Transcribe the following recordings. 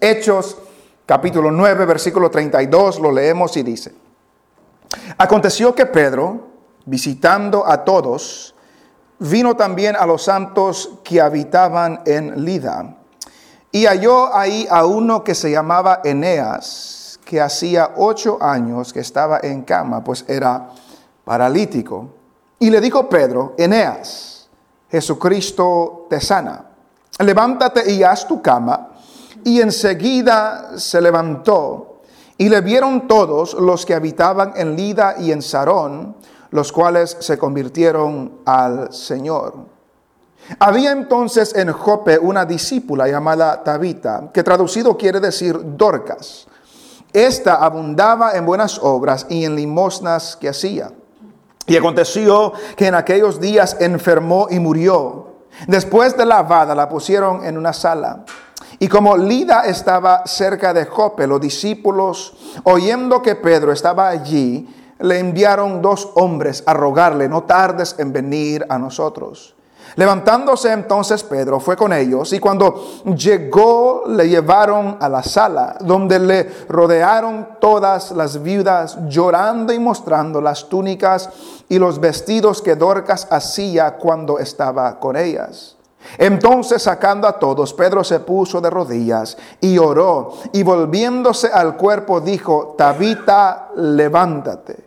Hechos capítulo 9, versículo 32, lo leemos y dice, Aconteció que Pedro, visitando a todos, vino también a los santos que habitaban en Lida, y halló ahí a uno que se llamaba Eneas, que hacía ocho años que estaba en cama, pues era paralítico. Y le dijo Pedro, Eneas, Jesucristo te sana, levántate y haz tu cama. Y enseguida se levantó y le vieron todos los que habitaban en Lida y en Sarón, los cuales se convirtieron al Señor. Había entonces en Jope una discípula llamada Tabita, que traducido quiere decir Dorcas. Esta abundaba en buenas obras y en limosnas que hacía. Y aconteció que en aquellos días enfermó y murió. Después de lavada la pusieron en una sala y como Lida estaba cerca de Jope, los discípulos, oyendo que Pedro estaba allí, le enviaron dos hombres a rogarle, no tardes en venir a nosotros. Levantándose entonces Pedro fue con ellos y cuando llegó le llevaron a la sala donde le rodearon todas las viudas llorando y mostrando las túnicas y los vestidos que Dorcas hacía cuando estaba con ellas. Entonces sacando a todos, Pedro se puso de rodillas y oró y volviéndose al cuerpo dijo, Tabita, levántate.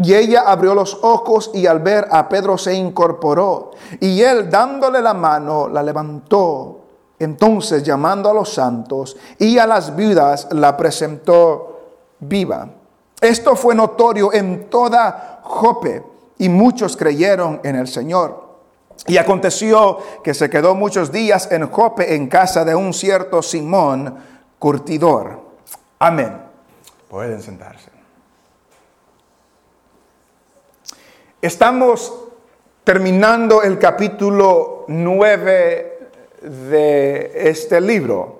Y ella abrió los ojos y al ver a Pedro se incorporó y él dándole la mano la levantó. Entonces llamando a los santos y a las viudas la presentó viva. Esto fue notorio en toda Jope y muchos creyeron en el Señor. Y aconteció que se quedó muchos días en Jope en casa de un cierto Simón curtidor. Amén. Pueden sentarse. Estamos terminando el capítulo 9 de este libro.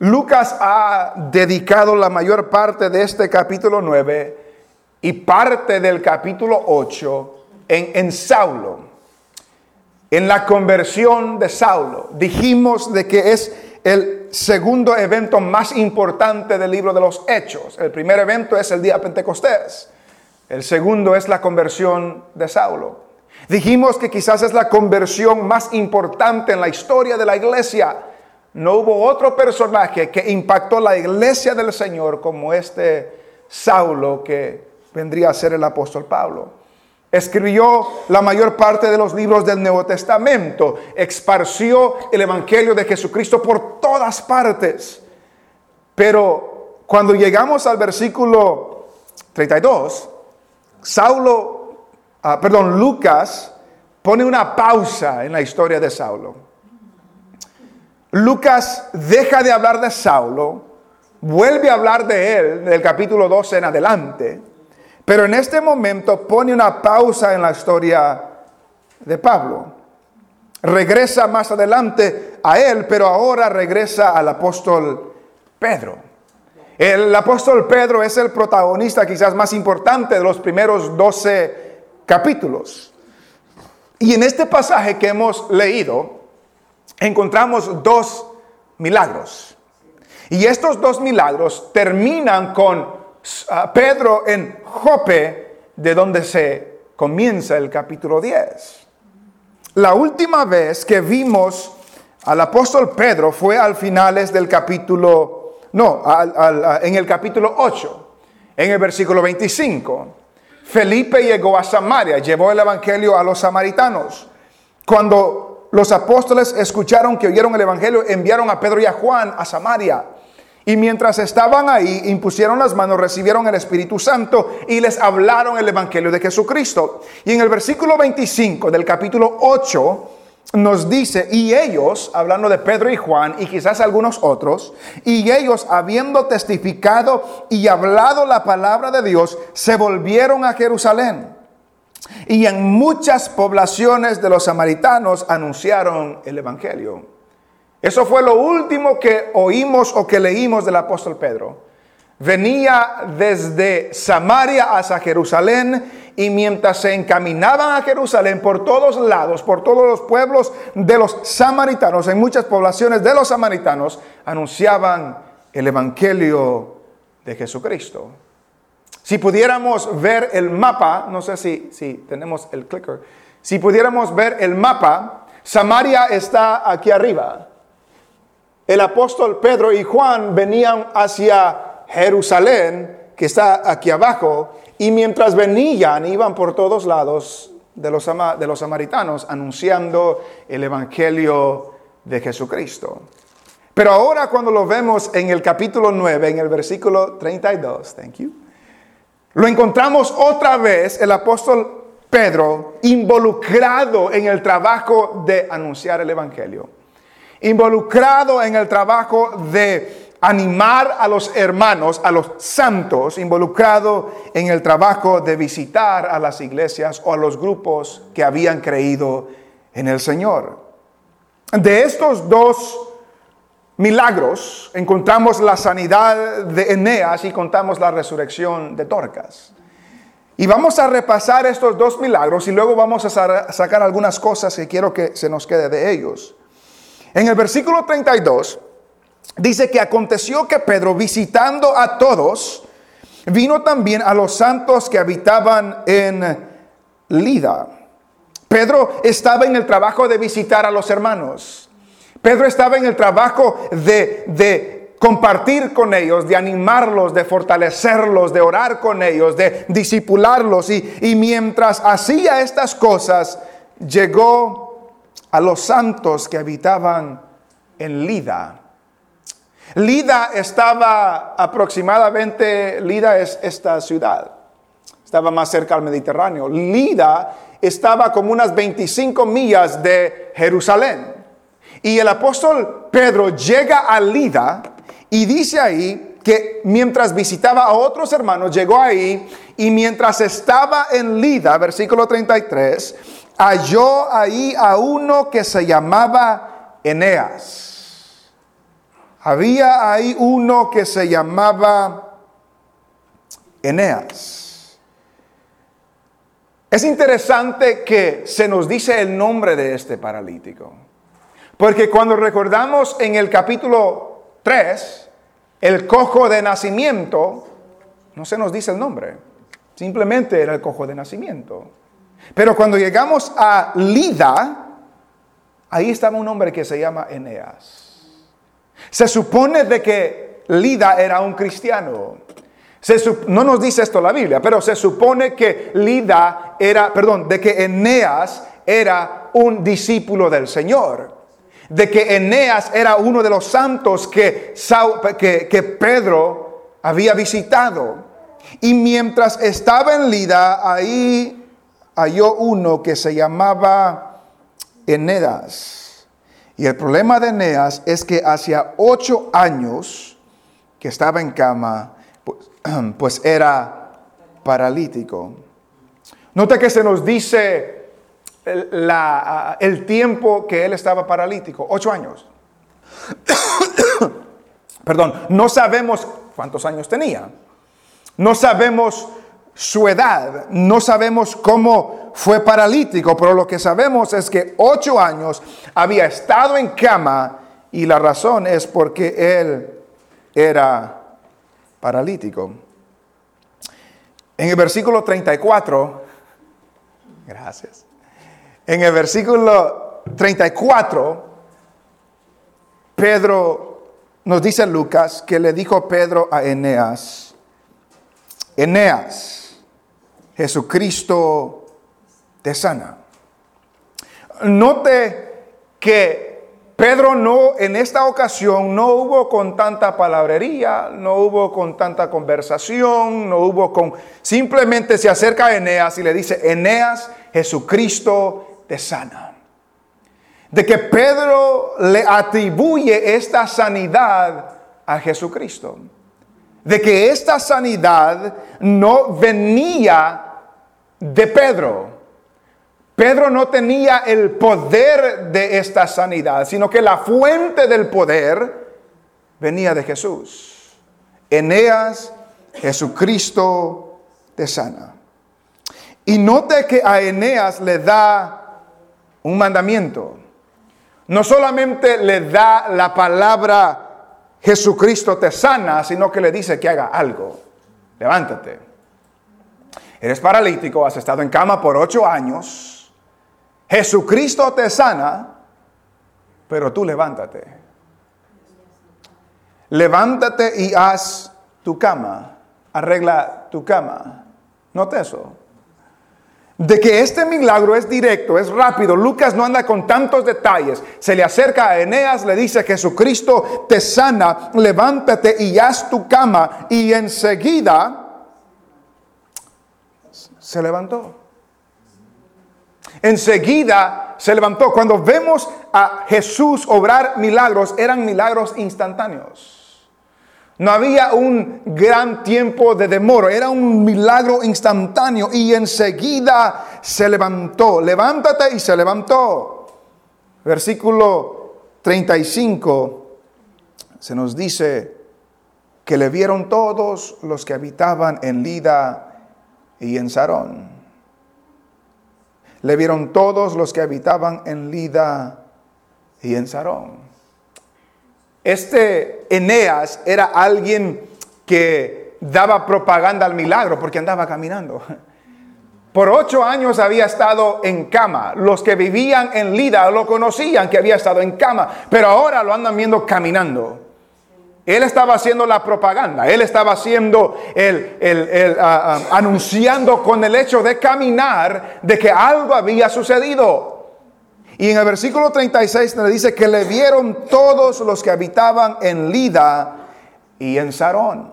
Lucas ha dedicado la mayor parte de este capítulo 9 y parte del capítulo 8 en, en Saulo en la conversión de Saulo. Dijimos de que es el segundo evento más importante del libro de los Hechos. El primer evento es el día Pentecostés. El segundo es la conversión de Saulo. Dijimos que quizás es la conversión más importante en la historia de la iglesia. No hubo otro personaje que impactó la iglesia del Señor como este Saulo que vendría a ser el apóstol Pablo. Escribió la mayor parte de los libros del Nuevo Testamento. Esparció el Evangelio de Jesucristo por todas partes. Pero cuando llegamos al versículo 32, Saulo, ah, perdón, Lucas pone una pausa en la historia de Saulo. Lucas deja de hablar de Saulo, vuelve a hablar de él del capítulo 12 en adelante pero en este momento pone una pausa en la historia de Pablo. Regresa más adelante a él, pero ahora regresa al apóstol Pedro. El apóstol Pedro es el protagonista quizás más importante de los primeros 12 capítulos. Y en este pasaje que hemos leído, encontramos dos milagros. Y estos dos milagros terminan con Pedro en Jope, de donde se comienza el capítulo 10. La última vez que vimos al apóstol Pedro fue al finales del capítulo, no, en el capítulo 8, en el versículo 25. Felipe llegó a Samaria, llevó el evangelio a los samaritanos. Cuando los apóstoles escucharon que oyeron el evangelio, enviaron a Pedro y a Juan a Samaria. Y mientras estaban ahí, impusieron las manos, recibieron el Espíritu Santo y les hablaron el Evangelio de Jesucristo. Y en el versículo 25 del capítulo 8 nos dice, y ellos, hablando de Pedro y Juan y quizás algunos otros, y ellos habiendo testificado y hablado la palabra de Dios, se volvieron a Jerusalén. Y en muchas poblaciones de los samaritanos anunciaron el Evangelio. Eso fue lo último que oímos o que leímos del apóstol Pedro. venía desde Samaria hasta Jerusalén y mientras se encaminaban a Jerusalén por todos lados, por todos los pueblos de los samaritanos, en muchas poblaciones de los samaritanos, anunciaban el Evangelio de Jesucristo. Si pudiéramos ver el mapa, no sé si, si tenemos el clicker, si pudiéramos ver el mapa, Samaria está aquí arriba. El apóstol Pedro y Juan venían hacia Jerusalén, que está aquí abajo, y mientras venían, iban por todos lados de los, de los samaritanos anunciando el Evangelio de Jesucristo. Pero ahora cuando lo vemos en el capítulo 9, en el versículo 32, thank you, lo encontramos otra vez el apóstol Pedro involucrado en el trabajo de anunciar el Evangelio, involucrado en el trabajo de animar a los hermanos, a los santos, involucrado en el trabajo de visitar a las iglesias o a los grupos que habían creído en el Señor. De estos dos milagros encontramos la sanidad de Eneas y contamos la resurrección de Torcas. Y vamos a repasar estos dos milagros y luego vamos a sacar algunas cosas que quiero que se nos quede de ellos. En el versículo 32 dice que aconteció que Pedro, visitando a todos, vino también a los santos que habitaban en Lida. Pedro estaba en el trabajo de visitar a los hermanos. Pedro estaba en el trabajo de, de compartir con ellos, de animarlos, de fortalecerlos, de orar con ellos, de disipularlos. Y, y mientras hacía estas cosas, llegó a los santos que habitaban en Lida. Lida estaba aproximadamente, Lida es esta ciudad, estaba más cerca al Mediterráneo. Lida estaba como unas 25 millas de Jerusalén. Y el apóstol Pedro llega a Lida y dice ahí que mientras visitaba a otros hermanos, llegó ahí y mientras estaba en Lida, versículo 33, halló ahí a uno que se llamaba Eneas había ahí uno que se llamaba Eneas. Es interesante que se nos dice el nombre de este paralítico, porque cuando recordamos en el capítulo 3, el cojo de nacimiento, no se nos dice el nombre, simplemente era el cojo de nacimiento. Pero cuando llegamos a Lida, ahí estaba un hombre que se llama Eneas. Se supone de que Lida era un cristiano. no nos dice esto la Biblia, pero se supone que Lida era, perdón, de que Eneas era un discípulo del Señor. De que Eneas era uno de los santos que, que, que Pedro había visitado. Y mientras estaba en Lida, ahí halló uno que se llamaba Eneas. Y el problema de Eneas es que hacía ocho años que estaba en cama, pues, pues, era paralítico. Nota que se nos dice el, el tiempo que él estaba paralítico, ocho años. Perdón, no sabemos cuántos años tenía. No sabemos su edad. No sabemos cómo fue paralítico, pero lo que sabemos es que ocho años había estado en cama y la razón es porque él era paralítico. En el versículo 34, gracias. En el versículo 34, Pedro nos dice Lucas que le dijo Pedro a Eneas, Eneas, Jesucristo te sana. Note que Pedro no, en esta ocasión, no hubo con tanta palabrería, no hubo con tanta conversación, no hubo con, simplemente se acerca a Eneas y le dice, Eneas, Jesucristo te sana. De que Pedro le atribuye esta sanidad a Jesucristo. De que esta sanidad no venía de Pedro. Pedro no tenía el poder de esta sanidad, sino que la fuente del poder venía de Jesús. Eneas, Jesucristo te sana. Y note que a Eneas le da un mandamiento. No solamente le da la palabra Jesucristo te sana, sino que le dice que haga algo. Levántate. Eres paralítico, has estado en cama por ocho años. Jesucristo te sana, pero tú levántate. Levántate y haz tu cama. Arregla tu cama. Note eso de que este milagro es directo, es rápido. Lucas no anda con tantos detalles. Se le acerca a Eneas, le dice, Jesucristo te sana, levántate y haz tu cama. Y enseguida se levantó. Enseguida se levantó. Cuando vemos a Jesús obrar milagros, eran milagros instantáneos. No había un gran tiempo de demora, era un milagro instantáneo y enseguida se levantó. Levántate y se levantó. Versículo 35 se nos dice que le vieron todos los que habitaban en Lida y en Sarón. Le vieron todos los que habitaban en Lida y en Sarón. Este Eneas era alguien que daba propaganda al milagro porque andaba caminando. Por ocho años había estado en cama. Los que vivían en Lida lo conocían que había estado en cama, pero ahora lo andan viendo caminando. Él estaba haciendo la propaganda, él estaba haciendo el, ah, ah, anunciando con el hecho de caminar de que algo había sucedido. Y en el versículo 36 le dice que le vieron todos los que habitaban en Lida y en Sarón.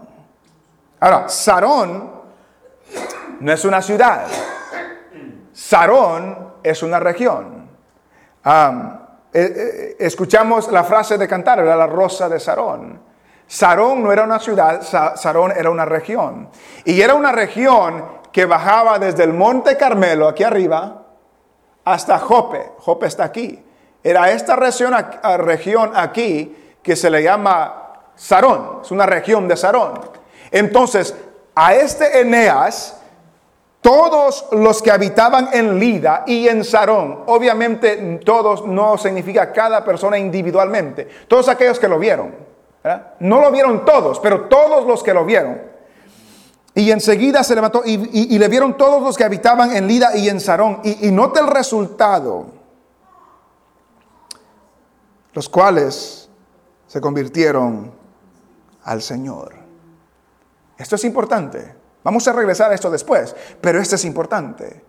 Ahora, Sarón no es una ciudad. Sarón es una región. Eh, eh, escuchamos la frase de cantar, la rosa de Sarón. Sarón no era una ciudad, Sarón era una región. Y era una región que bajaba desde el monte Carmelo, aquí arriba, hasta Jope. Jope está aquí. Era esta región, región aquí que se le llama Sarón. Es una región de Sarón. Entonces, a este Eneas, todos los que habitaban en Lida y en Sarón, obviamente todos no significa cada persona individualmente, todos aquellos que lo vieron, no lo vieron todos, pero todos los que lo vieron, y enseguida se levantó y, le vieron todos los que habitaban en Lida y en Sarón. Y, y nota el resultado. Los cuales se convirtieron al Señor. Esto es importante. Vamos a regresar a esto después, pero esto es importante.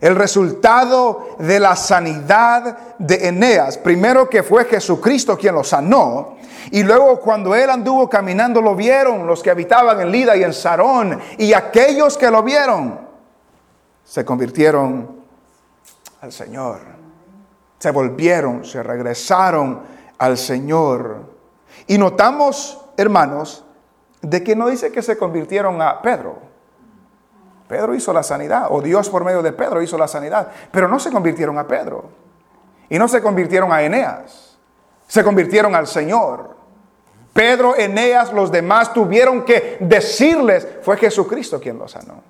El resultado de la sanidad de Eneas, primero que fue Jesucristo quien lo sanó, y luego cuando él anduvo caminando lo vieron los que habitaban en Lida y en Sarón, y aquellos que lo vieron se convirtieron al Señor. Se volvieron, se regresaron al Señor. Y notamos, hermanos, de que no dice que se convirtieron a Pedro. Pedro hizo la sanidad, o Dios por medio de Pedro hizo la sanidad, pero no se convirtieron a Pedro. Y no se convirtieron a Eneas, se convirtieron al Señor. Pedro, Eneas, los demás tuvieron que decirles, fue Jesucristo quien los sanó.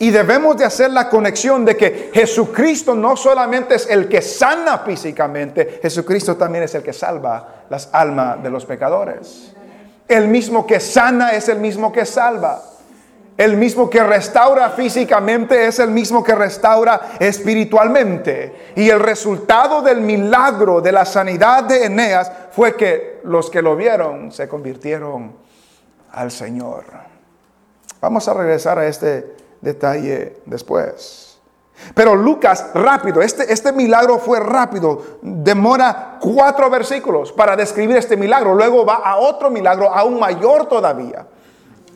Y debemos de hacer la conexión de que Jesucristo no solamente es el que sana físicamente, Jesucristo también es el que salva las almas de los pecadores. El mismo que sana es el mismo que salva. El mismo que restaura físicamente es el mismo que restaura espiritualmente. Y el resultado del milagro de la sanidad de Eneas fue que los que lo vieron se convirtieron al Señor. Vamos a regresar a este detalle después. Pero Lucas, rápido, este, este milagro fue rápido, demora cuatro versículos para describir este milagro, luego va a otro milagro aún mayor todavía.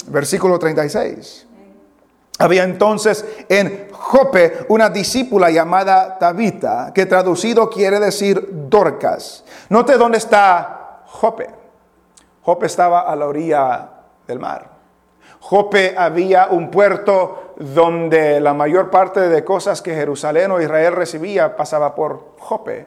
Versículo 36. Había entonces en Jope una discípula llamada Tabita, que traducido quiere decir Dorcas. Note dónde está Jope. Jope estaba a la orilla del mar. Jope había un puerto donde la mayor parte de cosas que Jerusalén o Israel recibía pasaba por Jope.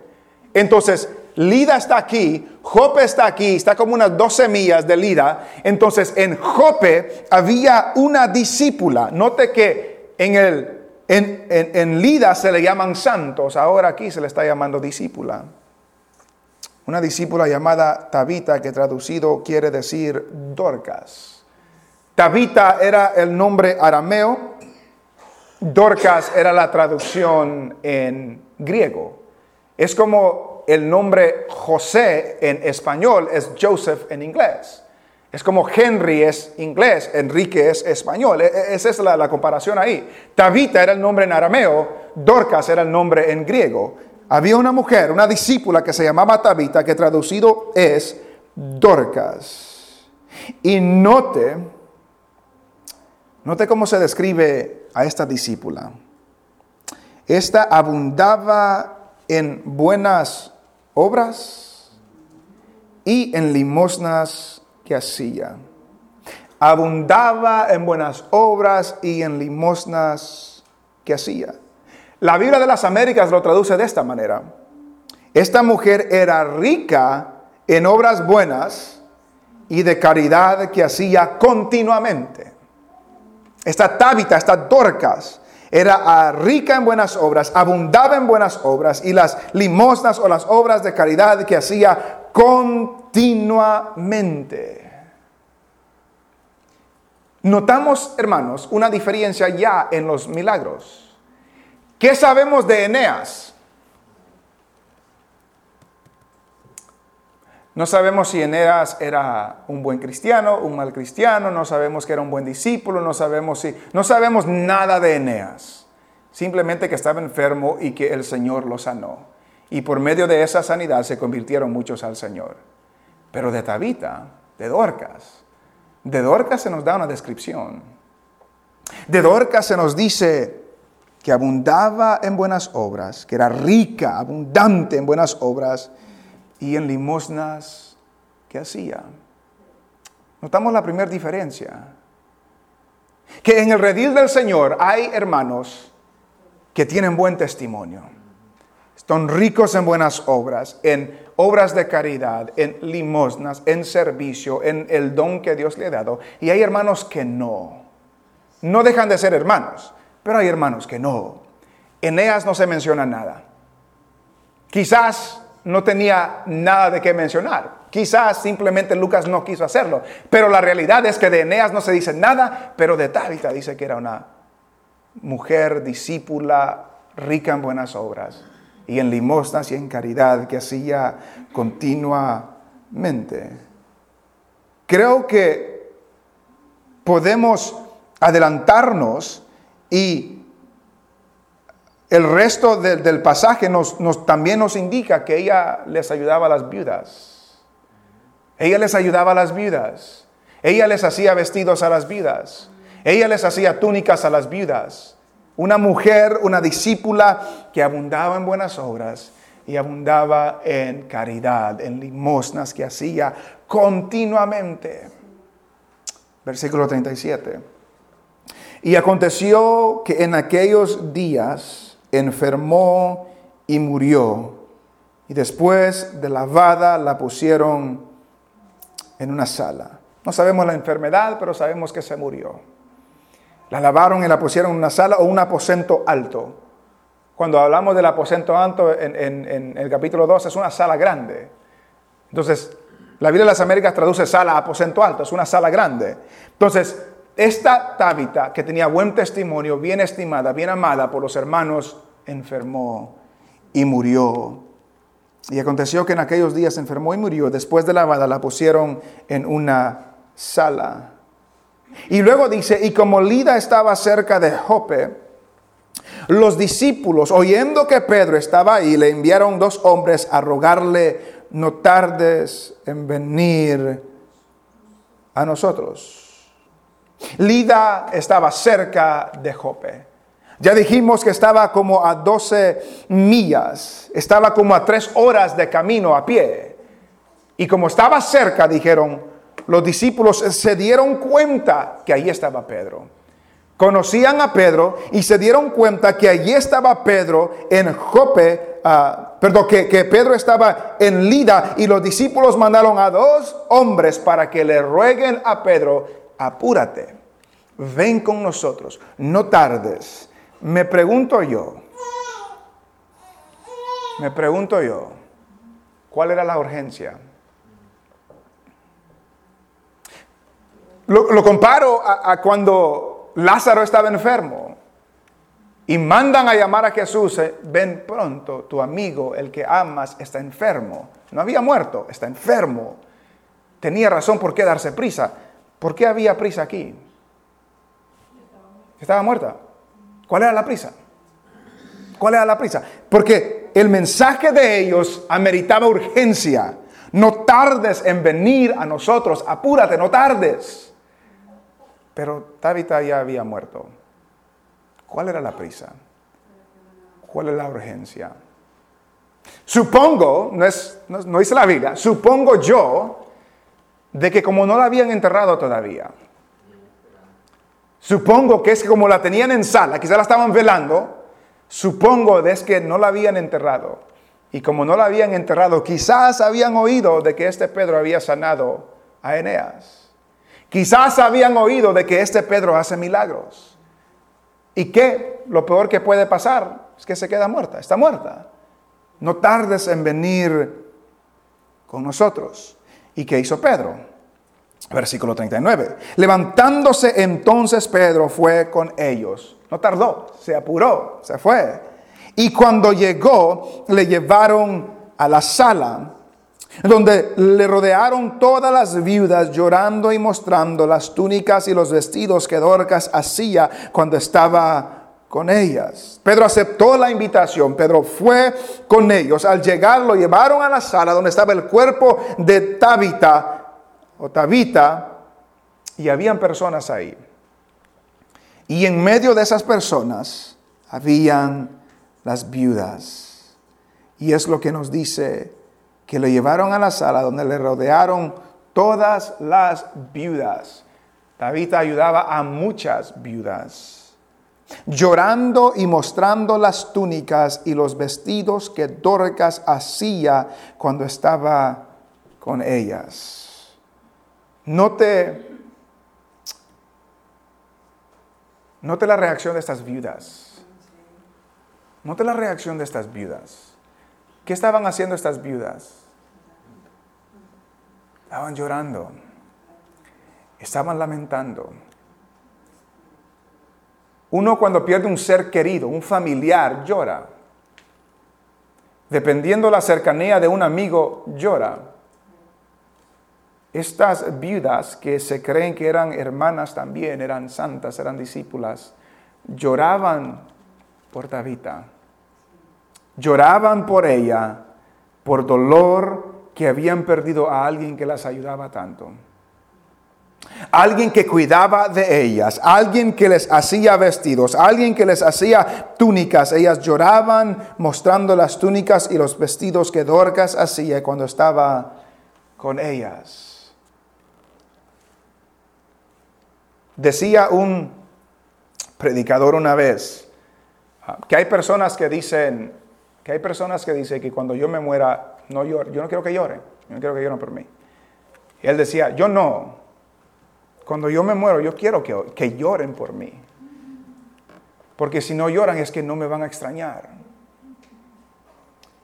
Entonces, Lida está aquí, Jope está aquí, está como unas 12 millas de Lida. Entonces en Jope había una discípula. Note que en, el, en, en Lida se le llaman santos, ahora aquí se le está llamando discípula. Una discípula llamada Tabita, que traducido quiere decir Dorcas. Tabita era el nombre arameo, Dorcas era la traducción en griego. Es como el nombre José en español es Joseph en inglés. Es como Henry es inglés, Enrique es español. E, e, esa es la, comparación ahí. Tabita era el nombre en arameo, Dorcas era el nombre en griego. Había una mujer, una discípula que se llamaba Tabita, que traducido es Dorcas. Y note, note cómo se describe a esta discípula. Esta abundaba en buenas obras y en limosnas que hacía. Abundaba en buenas obras y en limosnas que hacía. La Biblia de las Américas lo traduce de esta manera. Esta mujer era rica en obras buenas y de caridad que hacía continuamente. Esta Tábita, esta Dorcas, era ah, rica en buenas obras, abundaba en buenas obras y las limosnas o las obras de caridad que hacía continuamente. Notamos, hermanos, una diferencia ya en los milagros. ¿Qué sabemos de Eneas? No sabemos si Eneas era un buen cristiano, un mal cristiano, no sabemos que era un buen discípulo, no sabemos si no sabemos nada de Eneas. Simplemente que estaba enfermo y que el Señor lo sanó. Y por medio de esa sanidad se convirtieron muchos al Señor. Pero de Tabita, de Dorcas, de Dorcas se nos da una descripción. De Dorcas se nos dice que abundaba en buenas obras, que era rica, abundante en buenas obras y en limosnas que hacía. Notamos la primera diferencia. Que en el redil del Señor hay hermanos que tienen buen testimonio. Están ricos en buenas obras, en obras de caridad, en limosnas, en servicio, en el don que Dios le ha dado. Y hay hermanos que no. No dejan de ser hermanos. Pero hay hermanos que no. Eneas no se menciona nada. Quizás no tenía nada de qué mencionar. Quizás simplemente Lucas no quiso hacerlo. Pero la realidad es que de Eneas no se dice nada, pero de Tabita dice que era una mujer discípula, rica en buenas obras y en limosnas y en caridad que hacía continuamente. Creo que podemos adelantarnos y el resto del pasaje nos, también nos indica que ella les ayudaba a las viudas. Ella les ayudaba a las viudas. Ella les hacía vestidos a las viudas. Ella les hacía túnicas a las viudas. Una mujer, una discípula que abundaba en buenas obras y abundaba en caridad, en limosnas que hacía continuamente. Versículo 37. Y aconteció que en aquellos días enfermó y murió. Y después de lavada la pusieron en una sala. No sabemos la enfermedad, pero sabemos que se murió. La lavaron y la pusieron en una sala o un aposento alto. Cuando hablamos del aposento alto en, el capítulo 2 es una sala grande. Entonces, la Biblia de las Américas traduce sala aposento alto, es una sala grande. Entonces, esta Tabita, que tenía buen testimonio, bien estimada, bien amada por los hermanos, enfermó y murió. Y aconteció que en aquellos días enfermó y murió. Después de la lavada la pusieron en una sala. Y luego dice, y como Lida estaba cerca de Jope, los discípulos, oyendo que Pedro estaba ahí, le enviaron dos hombres a rogarle, no tardes en venir a nosotros. Lida estaba cerca de Jope. Ya dijimos que estaba como a 12 millas, estaba como a tres horas de camino a pie. Y como estaba cerca, dijeron, los discípulos se dieron cuenta que allí estaba Pedro. Conocían a Pedro y se dieron cuenta que allí estaba Pedro en Jope ah, perdón, que Pedro estaba en Lida y los discípulos mandaron a dos hombres para que le rueguen a Pedro, apúrate, ven con nosotros, no tardes. Me pregunto yo, me pregunto yo, ¿cuál era la urgencia? Lo, comparo a, cuando Lázaro estaba enfermo y mandan a llamar a Jesús, eh, ven pronto, tu amigo, el que amas, está enfermo. No había muerto, está enfermo. Tenía razón por qué darse prisa. ¿Por qué había prisa aquí? Estaba muerta. ¿Cuál era la prisa? ¿Cuál era la prisa? Porque el mensaje de ellos ameritaba urgencia. No tardes en venir a nosotros, apúrate, no tardes. Pero Tabitha ya había muerto. ¿Cuál era la prisa? ¿Cuál es la urgencia? Supongo, no, es, no, no dice la Biblia, supongo yo de que como no la habían enterrado todavía, supongo que es que como la tenían en sala, quizás la estaban velando, supongo es que no la habían enterrado. Y como no la habían enterrado, quizás habían oído de que este Pedro había sanado a Eneas. Quizás habían oído de que este Pedro hace milagros. ¿Y qué? Lo peor que puede pasar es que se queda muerta, está muerta. No tardes en venir con nosotros. ¿Y qué hizo Pedro? Versículo 39. Levantándose entonces Pedro fue con ellos. No tardó, se apuró, se fue. Y cuando llegó, le llevaron a la sala donde le rodearon todas las viudas llorando y mostrando las túnicas y los vestidos que Dorcas hacía cuando estaba con ellas. Pedro aceptó la invitación, Pedro fue con ellos. Al llegar lo llevaron a la sala donde estaba el cuerpo de Tabita o Tabita y habían personas ahí. Y en medio de esas personas habían las viudas. Y es lo que nos dice que lo llevaron a la sala donde le rodearon todas las viudas. David ayudaba a muchas viudas, llorando y mostrando las túnicas y los vestidos que Dorcas hacía cuando estaba con ellas. Note, note la reacción de estas viudas. Note la reacción de estas viudas. ¿Qué estaban haciendo estas viudas? Estaban llorando. Estaban lamentando. Uno cuando pierde un ser querido, un familiar, llora. Dependiendo la cercanía de un amigo, llora. Estas viudas que se creen que eran hermanas también, eran santas, eran discípulas, lloraban por Tabita lloraban por ella por dolor que habían perdido a alguien que las ayudaba tanto. Alguien que cuidaba de ellas, alguien que les hacía vestidos, alguien que les hacía túnicas. Ellas lloraban mostrando las túnicas y los vestidos que Dorcas hacía cuando estaba con ellas. Decía un predicador una vez ah, que hay personas que dicen, que hay personas que dicen que cuando yo me muera, no lloro. Yo no quiero que lloren. Yo no quiero que lloren por mí. Y él decía, yo no. Cuando yo me muero, yo quiero que, que lloren por mí. Porque si no lloran es que no me van a extrañar.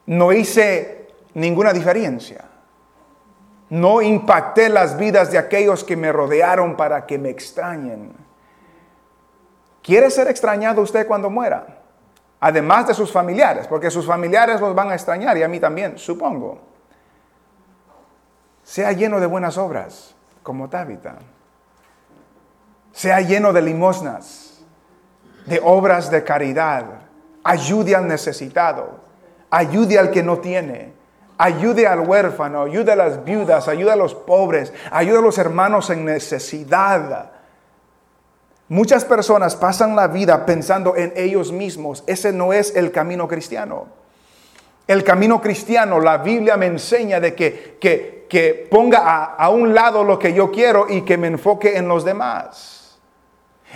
No hice ninguna diferencia. No impacté las vidas de aquellos que me rodearon para que me extrañen. ¿Quiere ser extrañado usted cuando muera? además de sus familiares, porque sus familiares los van a extrañar y a mí también, supongo. Sea lleno de buenas obras, como Tabitha. Sea lleno de limosnas, de obras de caridad. Ayude al necesitado, ayude al que no tiene, ayude al huérfano, ayude a las viudas, ayude a los pobres, ayude a los hermanos en necesidad. Muchas personas pasan la vida pensando en ellos mismos. Ese no es el camino cristiano. El camino cristiano, la Biblia me enseña de que, que, ponga a, un lado lo que yo quiero y que me enfoque en los demás.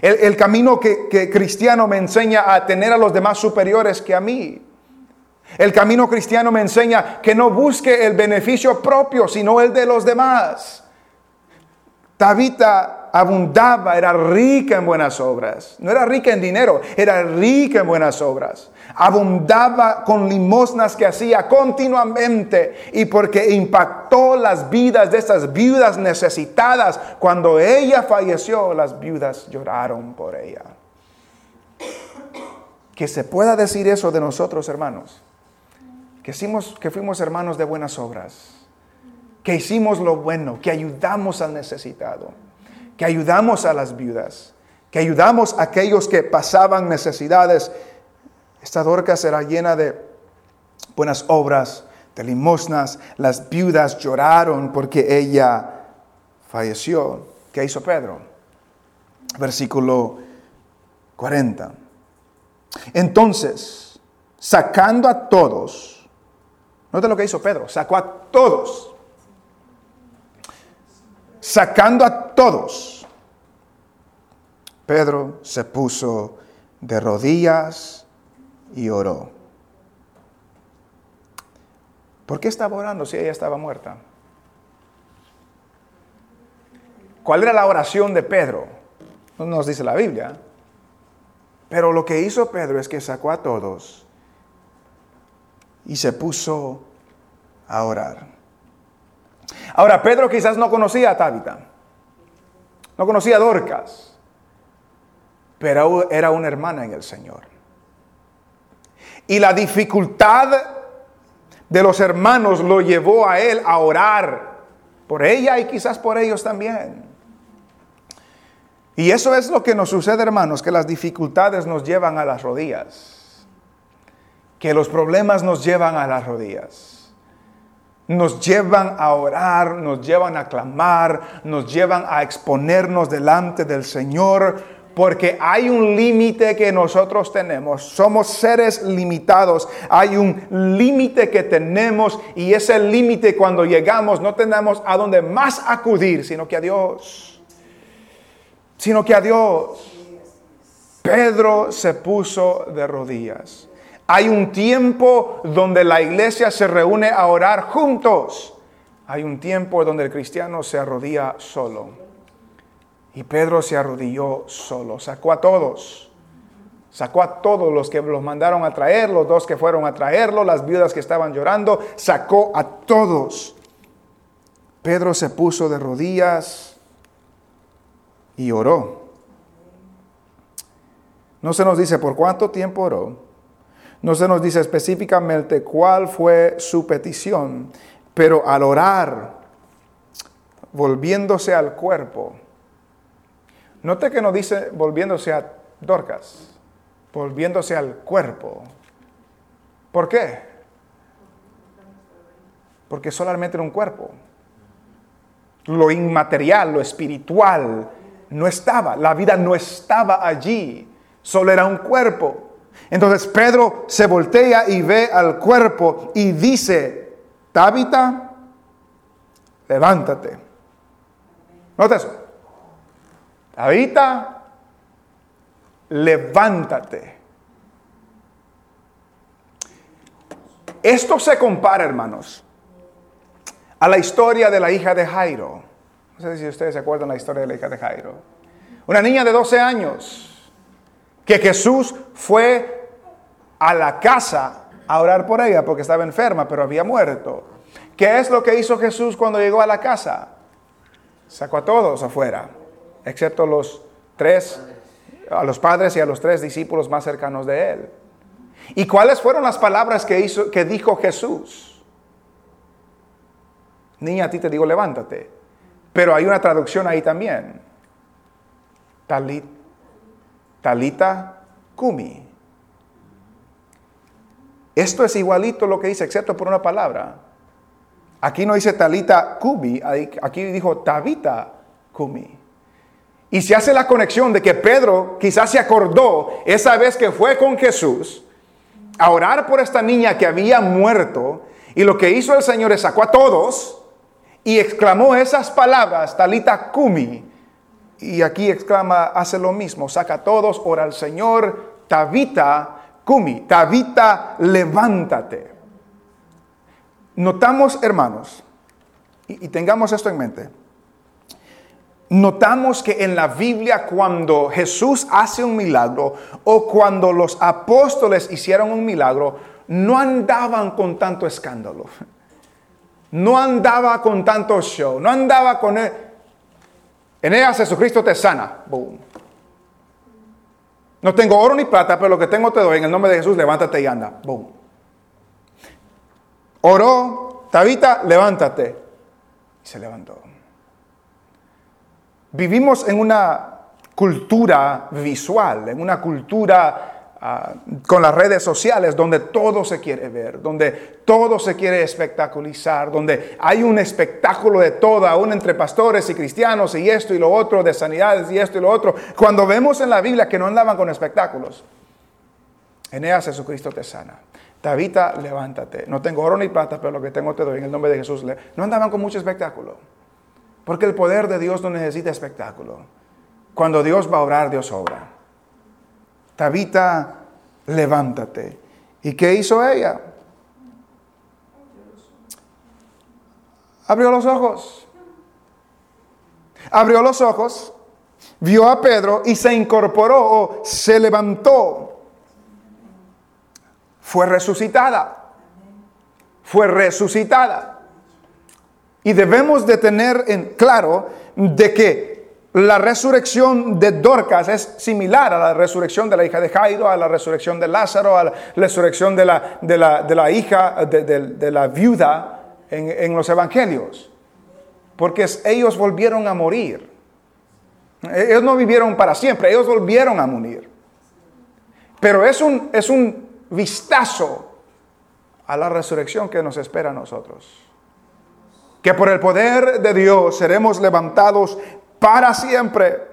El, camino que, que cristiano me enseña a tener a los demás superiores que a mí. El camino cristiano me enseña que no busque el beneficio propio, sino el de los demás. Tabita abundaba, era rica en buenas obras. No era rica en dinero, era rica en buenas obras. Abundaba con limosnas que hacía continuamente y porque impactó las vidas de estas viudas necesitadas. Cuando ella falleció, las viudas lloraron por ella. Que se pueda decir eso de nosotros, hermanos. Que, que fuimos hermanos de buenas obras que hicimos lo bueno, que ayudamos al necesitado, que ayudamos a las viudas, que ayudamos a aquellos que pasaban necesidades. Esta dorca será llena de buenas obras, de limosnas. Las viudas lloraron porque ella falleció. ¿Qué hizo Pedro? Versículo 40. Entonces, sacando a todos, nota lo que hizo Pedro, sacó a todos sacando a todos, Pedro se puso de rodillas y oró. ¿Por qué estaba orando si ella estaba muerta? ¿Cuál era la oración de Pedro? No nos dice la Biblia. Pero lo que hizo Pedro es que sacó a todos y se puso a orar. Ahora, Pedro quizás no conocía a Tabita, no conocía a Dorcas, pero era una hermana en el Señor. Y la dificultad de los hermanos lo llevó a él a orar por ella y quizás por ellos también. Y eso es lo que nos sucede, hermanos, que las dificultades nos llevan a las rodillas, que los problemas nos llevan a las rodillas nos llevan a orar, nos llevan a clamar, nos llevan a exponernos delante del Señor, porque hay un límite que nosotros tenemos. Somos seres limitados. Hay un límite que tenemos y ese límite cuando llegamos no tenemos a dónde más acudir, sino que a Dios. Sino que a Dios. Pedro se puso de rodillas. Hay un tiempo donde la iglesia se reúne a orar juntos. Hay un tiempo donde el cristiano se arrodilla solo. Y Pedro se arrodilló solo. Sacó a todos. Sacó a todos los que los mandaron a traer, los dos que fueron a traerlo, las viudas que estaban llorando. Sacó a todos. Pedro se puso de rodillas y oró. No se nos dice por cuánto tiempo oró no se nos dice específicamente cuál fue su petición, pero al orar, volviéndose al cuerpo, note que no dice volviéndose a Dorcas, volviéndose al cuerpo. ¿Por qué? Porque solamente era un cuerpo. Lo inmaterial, lo espiritual, no estaba. La vida no estaba allí. Solo era un cuerpo. Entonces Pedro se voltea y ve al cuerpo y dice, Tabita, levántate. Nota eso. Tabita, levántate. Esto se compara, hermanos, a la historia de la hija de Jairo. No sé si ustedes se acuerdan la historia de la hija de Jairo. Una niña de 12 años que Jesús fue a la casa a orar por ella porque estaba enferma, pero había muerto. ¿Qué es lo que hizo Jesús cuando llegó a la casa? Sacó a todos afuera, excepto los tres, a los padres y a los tres discípulos más cercanos de él. ¿Y cuáles fueron las palabras que, hizo, que dijo Jesús? Niña, a ti te digo, levántate. Pero hay una traducción ahí también. Talit Talita Kumi. Esto es igualito lo que dice, excepto por una palabra. Aquí no dice Talita Kumi, aquí dijo Tabita Kumi. Y se hace la conexión de que Pedro quizás se acordó esa vez que fue con Jesús a orar por esta niña que había muerto. Y lo que hizo el Señor es sacó a todos y exclamó esas palabras, Talita Kumi, y aquí exclama, hace lo mismo, saca todos, ora al Señor, Tabita, Kumi, Tabita, levántate. Notamos, hermanos, y, tengamos esto en mente, notamos que en la Biblia cuando Jesús hace un milagro o cuando los apóstoles hicieron un milagro, no andaban con tanto escándalo. No andaba con tanto show, no andaba con... En ella Jesucristo te sana. Boom. No tengo oro ni plata, pero lo que tengo te doy. En el nombre de Jesús, levántate y anda. Boom. Oró, Tabita, levántate. Y se levantó. Vivimos en una cultura visual, en una cultura Ah, con las redes sociales donde todo se quiere ver, donde todo se quiere espectaculizar, donde hay un espectáculo de todo, aún entre pastores y cristianos y esto y lo otro, de sanidades y esto y lo otro. Cuando vemos en la Biblia que no andaban con espectáculos, Eneas Jesucristo te sana. Tabita, levántate. No tengo oro ni plata, pero lo que tengo te doy en el nombre de Jesús. No andaban con mucho espectáculo. Porque el poder de Dios no necesita espectáculo. Cuando Dios va a obrar, Dios obra. Tabita, levántate. ¿Y qué hizo ella? Abrió los ojos. Abrió los ojos, vio a Pedro y se incorporó o se levantó. Fue resucitada. Fue resucitada. Y debemos de tener en claro de que la resurrección de Dorcas es similar a la resurrección de la hija de Jairo, a la resurrección de Lázaro, a la resurrección de la, de la, hija, de, la viuda en, los evangelios. Porque ellos volvieron a morir. Ellos no vivieron para siempre, ellos volvieron a morir. Pero es un, es un vistazo a la resurrección que nos espera a nosotros. Que por el poder de Dios seremos levantados para siempre,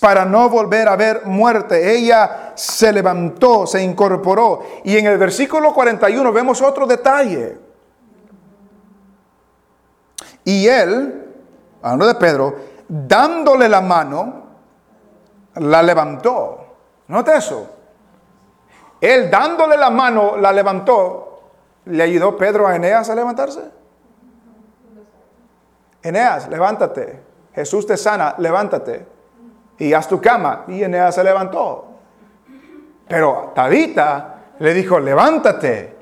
para no volver a ver muerte. Ella se levantó, se incorporó. Y en el versículo 41 vemos otro detalle. Y él, hablando de Pedro, dándole la mano, la levantó. Note eso. Él dándole la mano, la levantó. ¿Le ayudó Pedro a Eneas a levantarse? Eneas, levántate. Jesús te sana, levántate y haz tu cama. Y Eneas se levantó. Pero Tabita le dijo, levántate.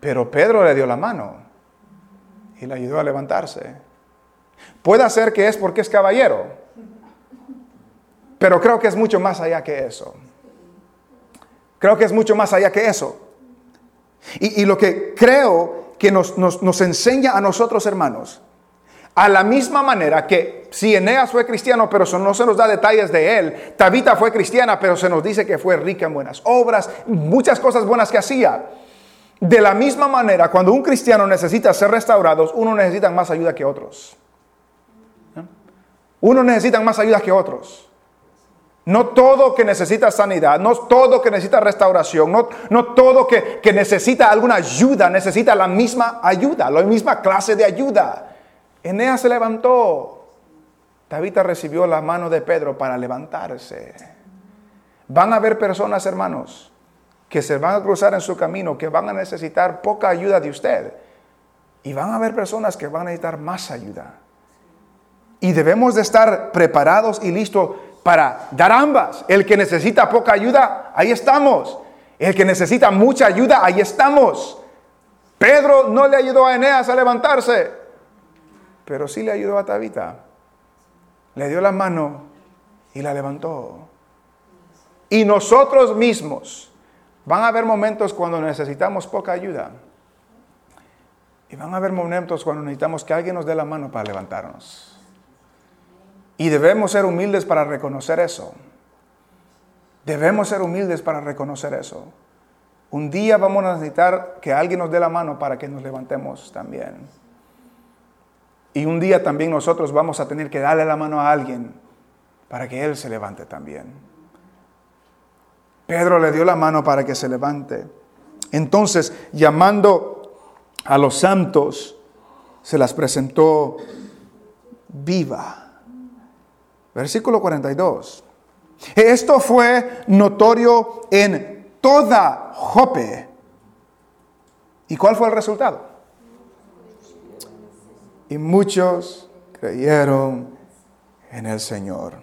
Pero Pedro le dio la mano y le ayudó a levantarse. Puede ser que es porque es caballero, pero creo que es mucho más allá que eso. Creo que es mucho más allá que eso. Y, lo que creo que nos, nos enseña a nosotros, hermanos, a la misma manera que si Eneas fue cristiano, pero no se nos da detalles de él, Tabita fue cristiana, pero se nos dice que fue rica en buenas obras, muchas cosas buenas que hacía. De la misma manera, cuando un cristiano necesita ser restaurado, uno necesita más ayuda que otros. Uno necesita más ayuda que otros. No todo que necesita sanidad, no todo que necesita restauración, no, todo que necesita alguna ayuda, necesita la misma ayuda, la misma clase de ayuda. Eneas se levantó. Tabita recibió la mano de Pedro para levantarse. Van a haber personas, hermanos, que se van a cruzar en su camino, que van a necesitar poca ayuda de usted. Y van a haber personas que van a necesitar más ayuda. Y debemos de estar preparados y listos para dar ambas. El que necesita poca ayuda, ahí estamos. El que necesita mucha ayuda, ahí estamos. Pedro no le ayudó a Eneas a levantarse pero sí le ayudó a Tabita. Le dio la mano y la levantó. Y nosotros mismos van a haber momentos cuando necesitamos poca ayuda. Y van a haber momentos cuando necesitamos que alguien nos dé la mano para levantarnos. Y debemos ser humildes para reconocer eso. Debemos ser humildes para reconocer eso. Un día vamos a necesitar que alguien nos dé la mano para que nos levantemos también. Y un día también nosotros vamos a tener que darle la mano a alguien para que él se levante también. Pedro le dio la mano para que se levante. Entonces, llamando a los santos, se las presentó viva. Versículo 42. Esto fue notorio en toda Jope. ¿Y cuál fue el resultado? Y muchos creyeron en el Señor.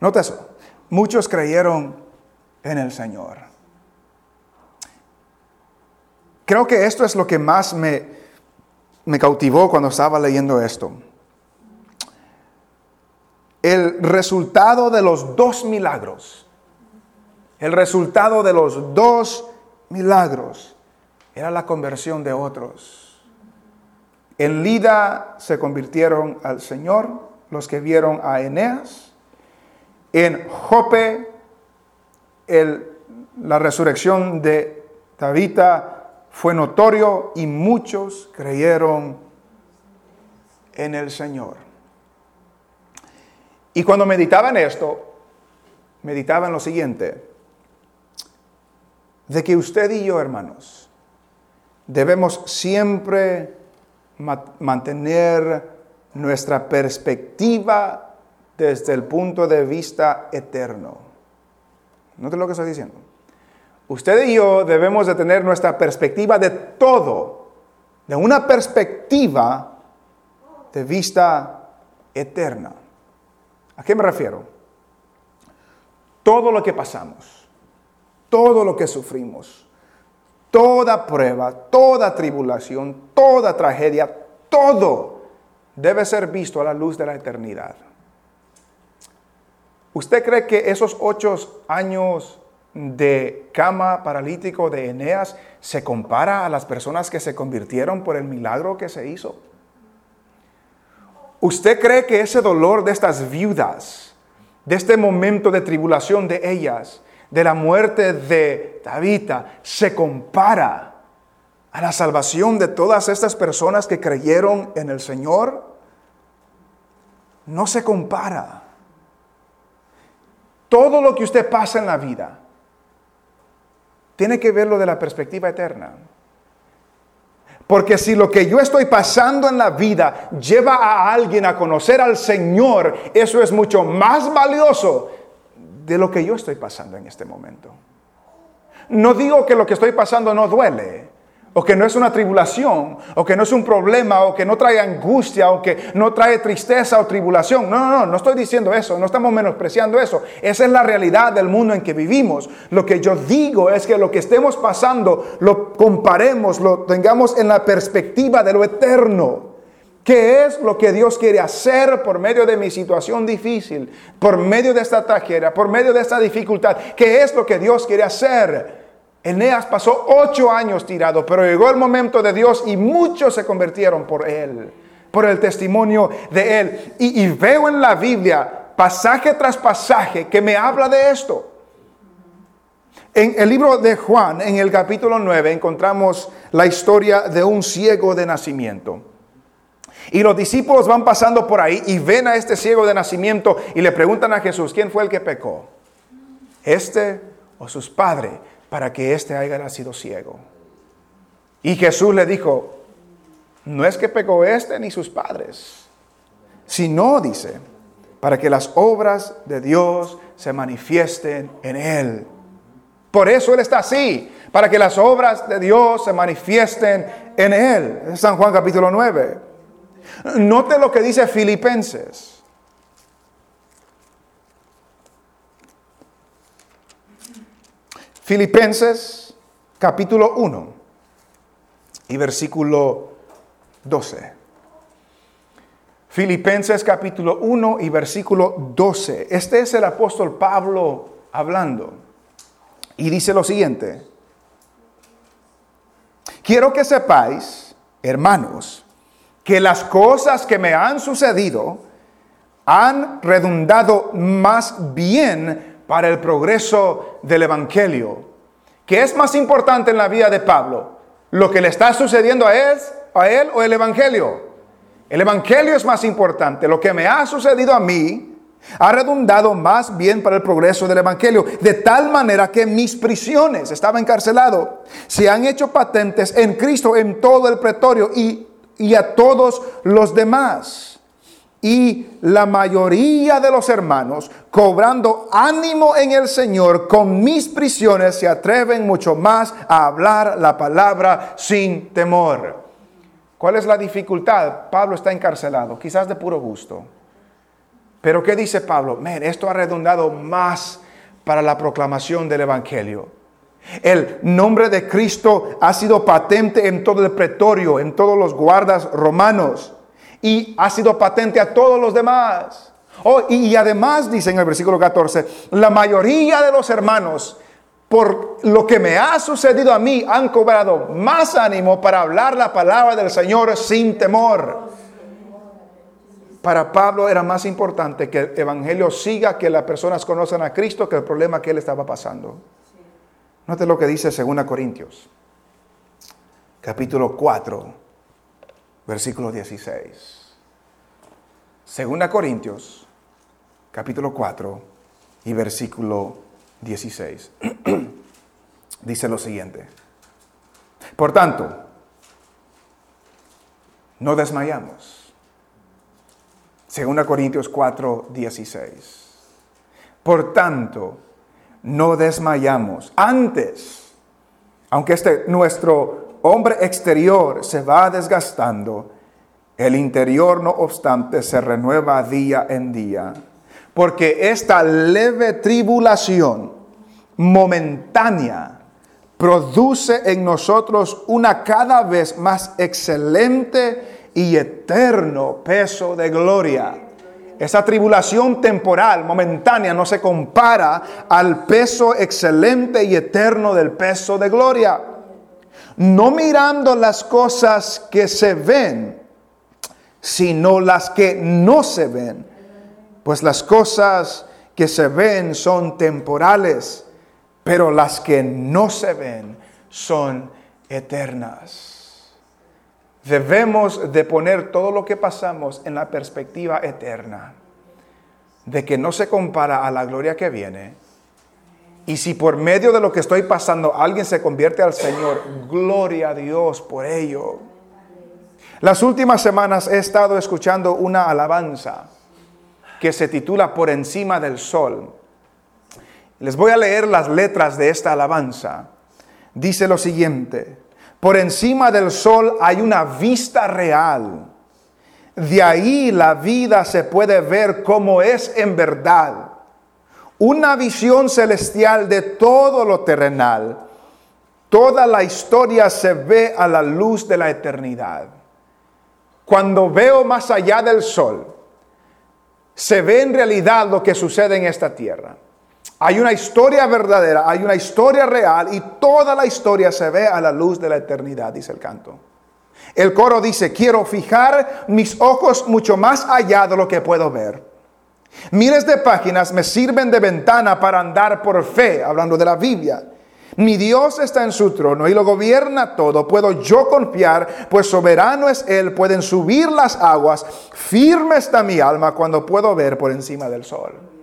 Nota eso. Muchos creyeron en el Señor. Creo que esto es lo que más me, me cautivó cuando estaba leyendo esto. El resultado de los dos milagros, el resultado de los dos milagros era la conversión de otros. En Lida se convirtieron al Señor los que vieron a Eneas. En Jope, la resurrección de Tabita fue notorio y muchos creyeron en el Señor. Y cuando meditaba en esto, meditaba en lo siguiente, de que usted y yo, hermanos, debemos siempre mantener nuestra perspectiva desde el punto de vista eterno. ¿Note lo que estoy diciendo? Usted y yo debemos de tener nuestra perspectiva de todo, de una perspectiva de vista eterna. ¿A qué me refiero? Todo lo que pasamos, todo lo que sufrimos, toda prueba, toda tribulación, toda tragedia, todo debe ser visto a la luz de la eternidad. ¿Usted cree que esos ocho años de cama paralítico de Eneas se compara a las personas que se convirtieron por el milagro que se hizo? ¿Usted cree que ese dolor de estas viudas, de este momento de tribulación de ellas, de la muerte de Tabita, se compara a la salvación de todas estas personas que creyeron en el Señor? No se compara. Todo lo que usted pasa en la vida, tiene que verlo de la perspectiva eterna. Porque si lo que yo estoy pasando en la vida lleva a alguien a conocer al Señor, eso es mucho más valioso de lo que yo estoy pasando en este momento. No digo que lo que estoy pasando no duele, o que no es una tribulación, o que no es un problema, o que no trae angustia, o que no trae tristeza o tribulación. No, no, no, no estoy diciendo eso, no estamos menospreciando eso. Esa es la realidad del mundo en que vivimos. Lo que yo digo es que lo que estemos pasando lo comparemos, lo tengamos en la perspectiva de lo eterno. ¿Qué es lo que Dios quiere hacer por medio de mi situación difícil, por medio de esta tragedia, por medio de esta dificultad? ¿Qué es lo que Dios quiere hacer? Eneas pasó ocho años tirado, pero llegó el momento de Dios y muchos se convirtieron por él, por el testimonio de él. Y, veo en la Biblia pasaje tras pasaje que me habla de esto. En el libro de Juan, en el capítulo 9, encontramos la historia de un ciego de nacimiento. Y los discípulos van pasando por ahí y ven a este ciego de nacimiento y le preguntan a Jesús, ¿quién fue el que pecó? ¿Este o sus padres? para que éste haya nacido ciego. Y Jesús le dijo, no es que pecó este ni sus padres, sino, dice, para que las obras de Dios se manifiesten en él. Por eso Él está así, para que las obras de Dios se manifiesten en Él. San Juan capítulo 9. Note lo que dice Filipenses. Filipenses capítulo 1 y versículo 12. Filipenses capítulo 1 y versículo 12. Este es el apóstol Pablo hablando. Y dice lo siguiente. Quiero que sepáis, hermanos, que las cosas que me han sucedido han redundado más bien para el progreso del Evangelio. ¿Qué es más importante en la vida de Pablo? ¿Lo que le está sucediendo a él, a él o el Evangelio? El Evangelio es más importante. Lo que me ha sucedido a mí ha redundado más bien para el progreso del Evangelio, de tal manera que mis prisiones, estaba encarcelado, se han hecho patentes en Cristo en todo el pretorio y, y a todos los demás. y la mayoría de los hermanos, cobrando ánimo en el Señor, con mis prisiones se atreven mucho más a hablar la palabra sin temor. ¿Cuál es la dificultad? Pablo está encarcelado, quizás de puro gusto. Pero ¿qué dice Pablo? Men, esto ha redundado más para la proclamación del Evangelio. El nombre de Cristo ha sido patente en todo el pretorio, en todos los guardas romanos y ha sido patente a todos los demás. Oh, y, además dice en el versículo 14, la mayoría de los hermanos, por lo que me ha sucedido a mí, han cobrado más ánimo para hablar la palabra del Señor sin temor. Para Pablo era más importante que el Evangelio siga, que las personas conozcan a Cristo, que el problema que él estaba pasando. Note lo que dice 2 Corintios, capítulo 4, versículo 16. Segunda Corintios, capítulo 4 y versículo 16. Dice lo siguiente. Por tanto, no desmayamos. Segunda Corintios 4, 16. Por tanto, no desmayamos. Antes, aunque este nuestro hombre exterior se va desgastando, el interior no obstante se renueva día en día. Porque esta leve tribulación momentánea produce en nosotros una cada vez más excelente y eterno peso de gloria. Esa tribulación temporal, momentánea, no se compara al peso excelente y eterno del peso de gloria no mirando las cosas que se ven, sino las que no se ven. Pues las cosas que se ven son temporales, pero las que no se ven son eternas. Debemos de poner todo lo que pasamos en la perspectiva eterna, de que no se compara a la gloria que viene, y si por medio de lo que estoy pasando alguien se convierte al Señor, gloria a Dios por ello. Las últimas semanas he estado escuchando una alabanza que se titula Por encima del sol. Les voy a leer las letras de esta alabanza. Dice lo siguiente, por encima del sol hay una vista real. De ahí la vida se puede ver como es en verdad una visión celestial de todo lo terrenal. Toda la historia se ve a la luz de la eternidad. Cuando veo más allá del sol, se ve en realidad lo que sucede en esta tierra. Hay una historia verdadera, hay una historia real y toda la historia se ve a la luz de la eternidad, dice el canto. El coro dice, quiero fijar mis ojos mucho más allá de lo que puedo ver. Miles de páginas me sirven de ventana para andar por fe, hablando de la Biblia. Mi Dios está en su trono y lo gobierna todo. Puedo yo confiar, pues soberano es Él. Pueden subir las aguas. Firme está mi alma cuando puedo ver por encima del sol.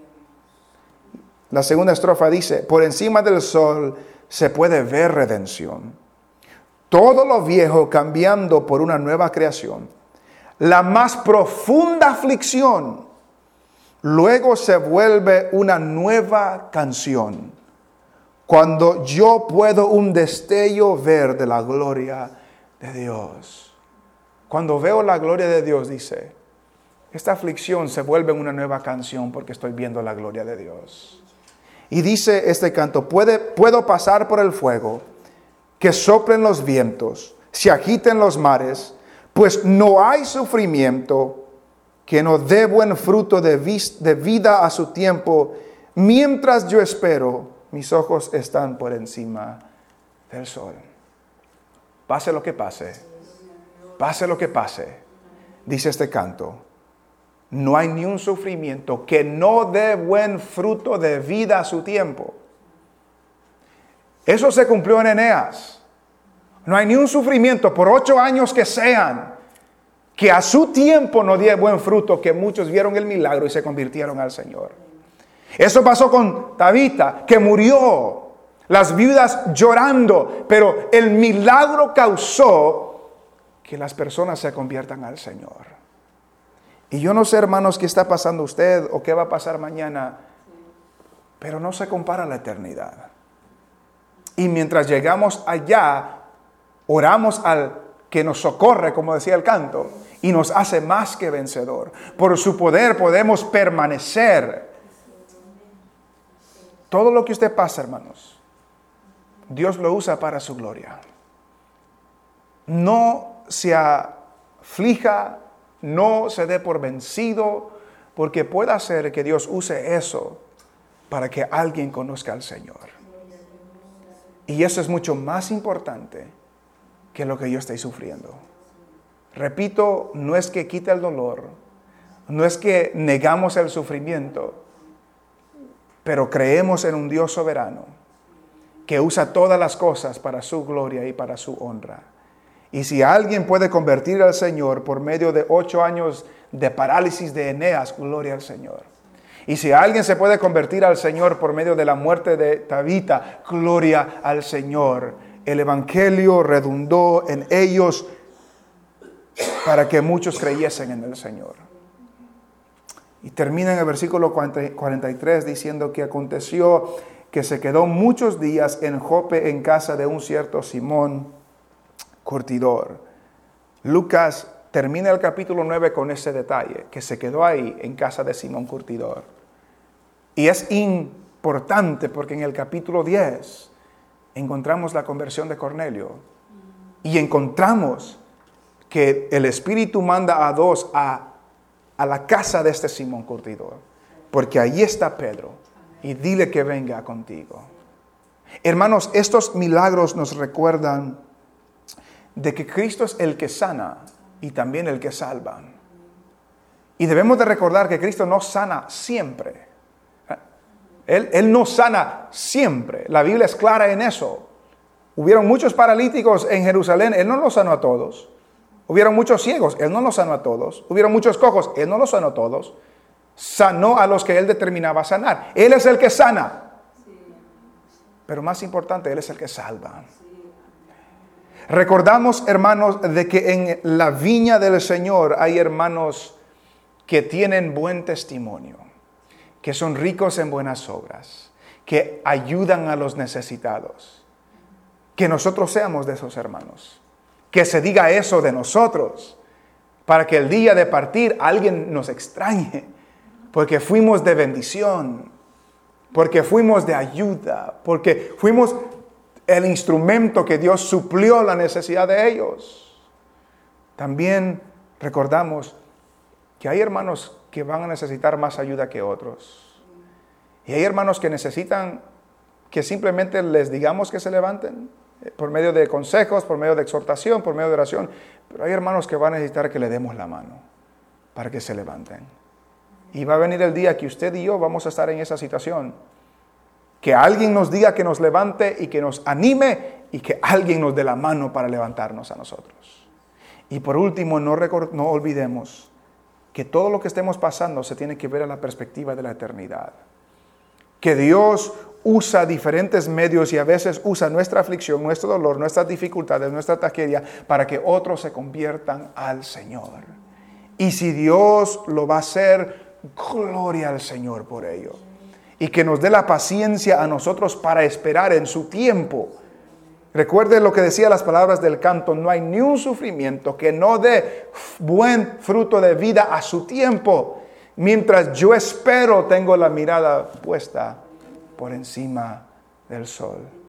La segunda estrofa dice, por encima del sol se puede ver redención. Todo lo viejo cambiando por una nueva creación. La más profunda aflicción luego se vuelve una nueva canción. Cuando yo puedo un destello ver de la gloria de Dios. Cuando veo la gloria de Dios, dice, esta aflicción se vuelve una nueva canción porque estoy viendo la gloria de Dios. Y dice este canto, Puede, puedo pasar por el fuego, que soplen los vientos, se agiten los mares, pues no hay sufrimiento que no dé buen fruto de, de vida a su tiempo, mientras yo espero, mis ojos están por encima del sol. Pase lo que pase, pase lo que pase, dice este canto, no hay ni un sufrimiento que no dé buen fruto de vida a su tiempo. Eso se cumplió en Eneas. No hay ni un sufrimiento por ocho años que sean que a su tiempo no dio buen fruto, que muchos vieron el milagro y se convirtieron al Señor. Eso pasó con Tabita, que murió, las viudas llorando, pero el milagro causó que las personas se conviertan al Señor. Y yo no sé, hermanos, qué está pasando usted o qué va a pasar mañana, pero no se compara la eternidad. Y mientras llegamos allá, oramos al que nos socorre, como decía el canto, y nos hace más que vencedor. Por su poder podemos permanecer. Todo lo que usted pasa, hermanos, Dios lo usa para su gloria. No se aflija no se dé por vencido, porque puede ser que Dios use eso para que alguien conozca al Señor. Y eso es mucho más importante que lo que yo estoy sufriendo. Repito, no es que quite el dolor, no es que negamos el sufrimiento, pero creemos en un Dios soberano que usa todas las cosas para su gloria y para su honra. Y si alguien puede convertir al Señor por medio de ocho años de parálisis de Eneas, gloria al Señor. Y si alguien se puede convertir al Señor por medio de la muerte de Tabita, gloria al Señor. El Evangelio redundó en ellos para que muchos creyesen en el Señor. Y termina en el versículo 43 diciendo que aconteció que se quedó muchos días en Jope en casa de un cierto Simón curtidor. Lucas termina el capítulo 9 con ese detalle, que se quedó ahí en casa de Simón Curtidor. Y es importante porque en el capítulo 10 encontramos la conversión de Cornelio y encontramos que el Espíritu manda a dos a, a la casa de este Simón Curtidor, porque ahí está Pedro y dile que venga contigo. Hermanos, estos milagros nos recuerdan de que Cristo es el que sana y también el que salva. Y debemos de recordar que Cristo no sana siempre. Él, él no sana siempre. La Biblia es clara en eso. Hubieron muchos paralíticos en Jerusalén, Él no los sanó a todos. Hubieron muchos ciegos, Él no los sanó a todos. Hubieron muchos cojos, Él no los sanó a todos. Sanó a los que Él determinaba sanar. Él es el que sana. Pero más importante, Él es el que salva. Recordamos, hermanos, de que en la viña del Señor hay hermanos que tienen buen testimonio, que son ricos en buenas obras, que ayudan a los necesitados. Que nosotros seamos de esos hermanos. Que se diga eso de nosotros, para que el día de partir alguien nos extrañe, porque fuimos de bendición, porque fuimos de ayuda, porque fuimos el instrumento que Dios suplió la necesidad de ellos. También recordamos que hay hermanos que van a necesitar más ayuda que otros. Y hay hermanos que necesitan que simplemente les digamos que se levanten eh, por medio de consejos, por medio de exhortación, por medio de oración. Pero hay hermanos que van a necesitar que le demos la mano para que se levanten. Y va a venir el día que usted y yo vamos a estar en esa situación que alguien nos diga que nos levante y que nos anime y que alguien nos dé la mano para levantarnos a nosotros. Y por último, no, no olvidemos que todo lo que estemos pasando se tiene que ver a la perspectiva de la eternidad. Que Dios usa diferentes medios y a veces usa nuestra aflicción, nuestro dolor, nuestras dificultades, nuestra tragedia para que otros se conviertan al Señor. Y si Dios lo va a hacer, gloria al Señor por ello y que nos dé la paciencia a nosotros para esperar en su tiempo. Recuerde lo que decía las palabras del canto, no hay ni un sufrimiento que no dé buen fruto de vida a su tiempo. Mientras yo espero, tengo la mirada puesta por encima del sol.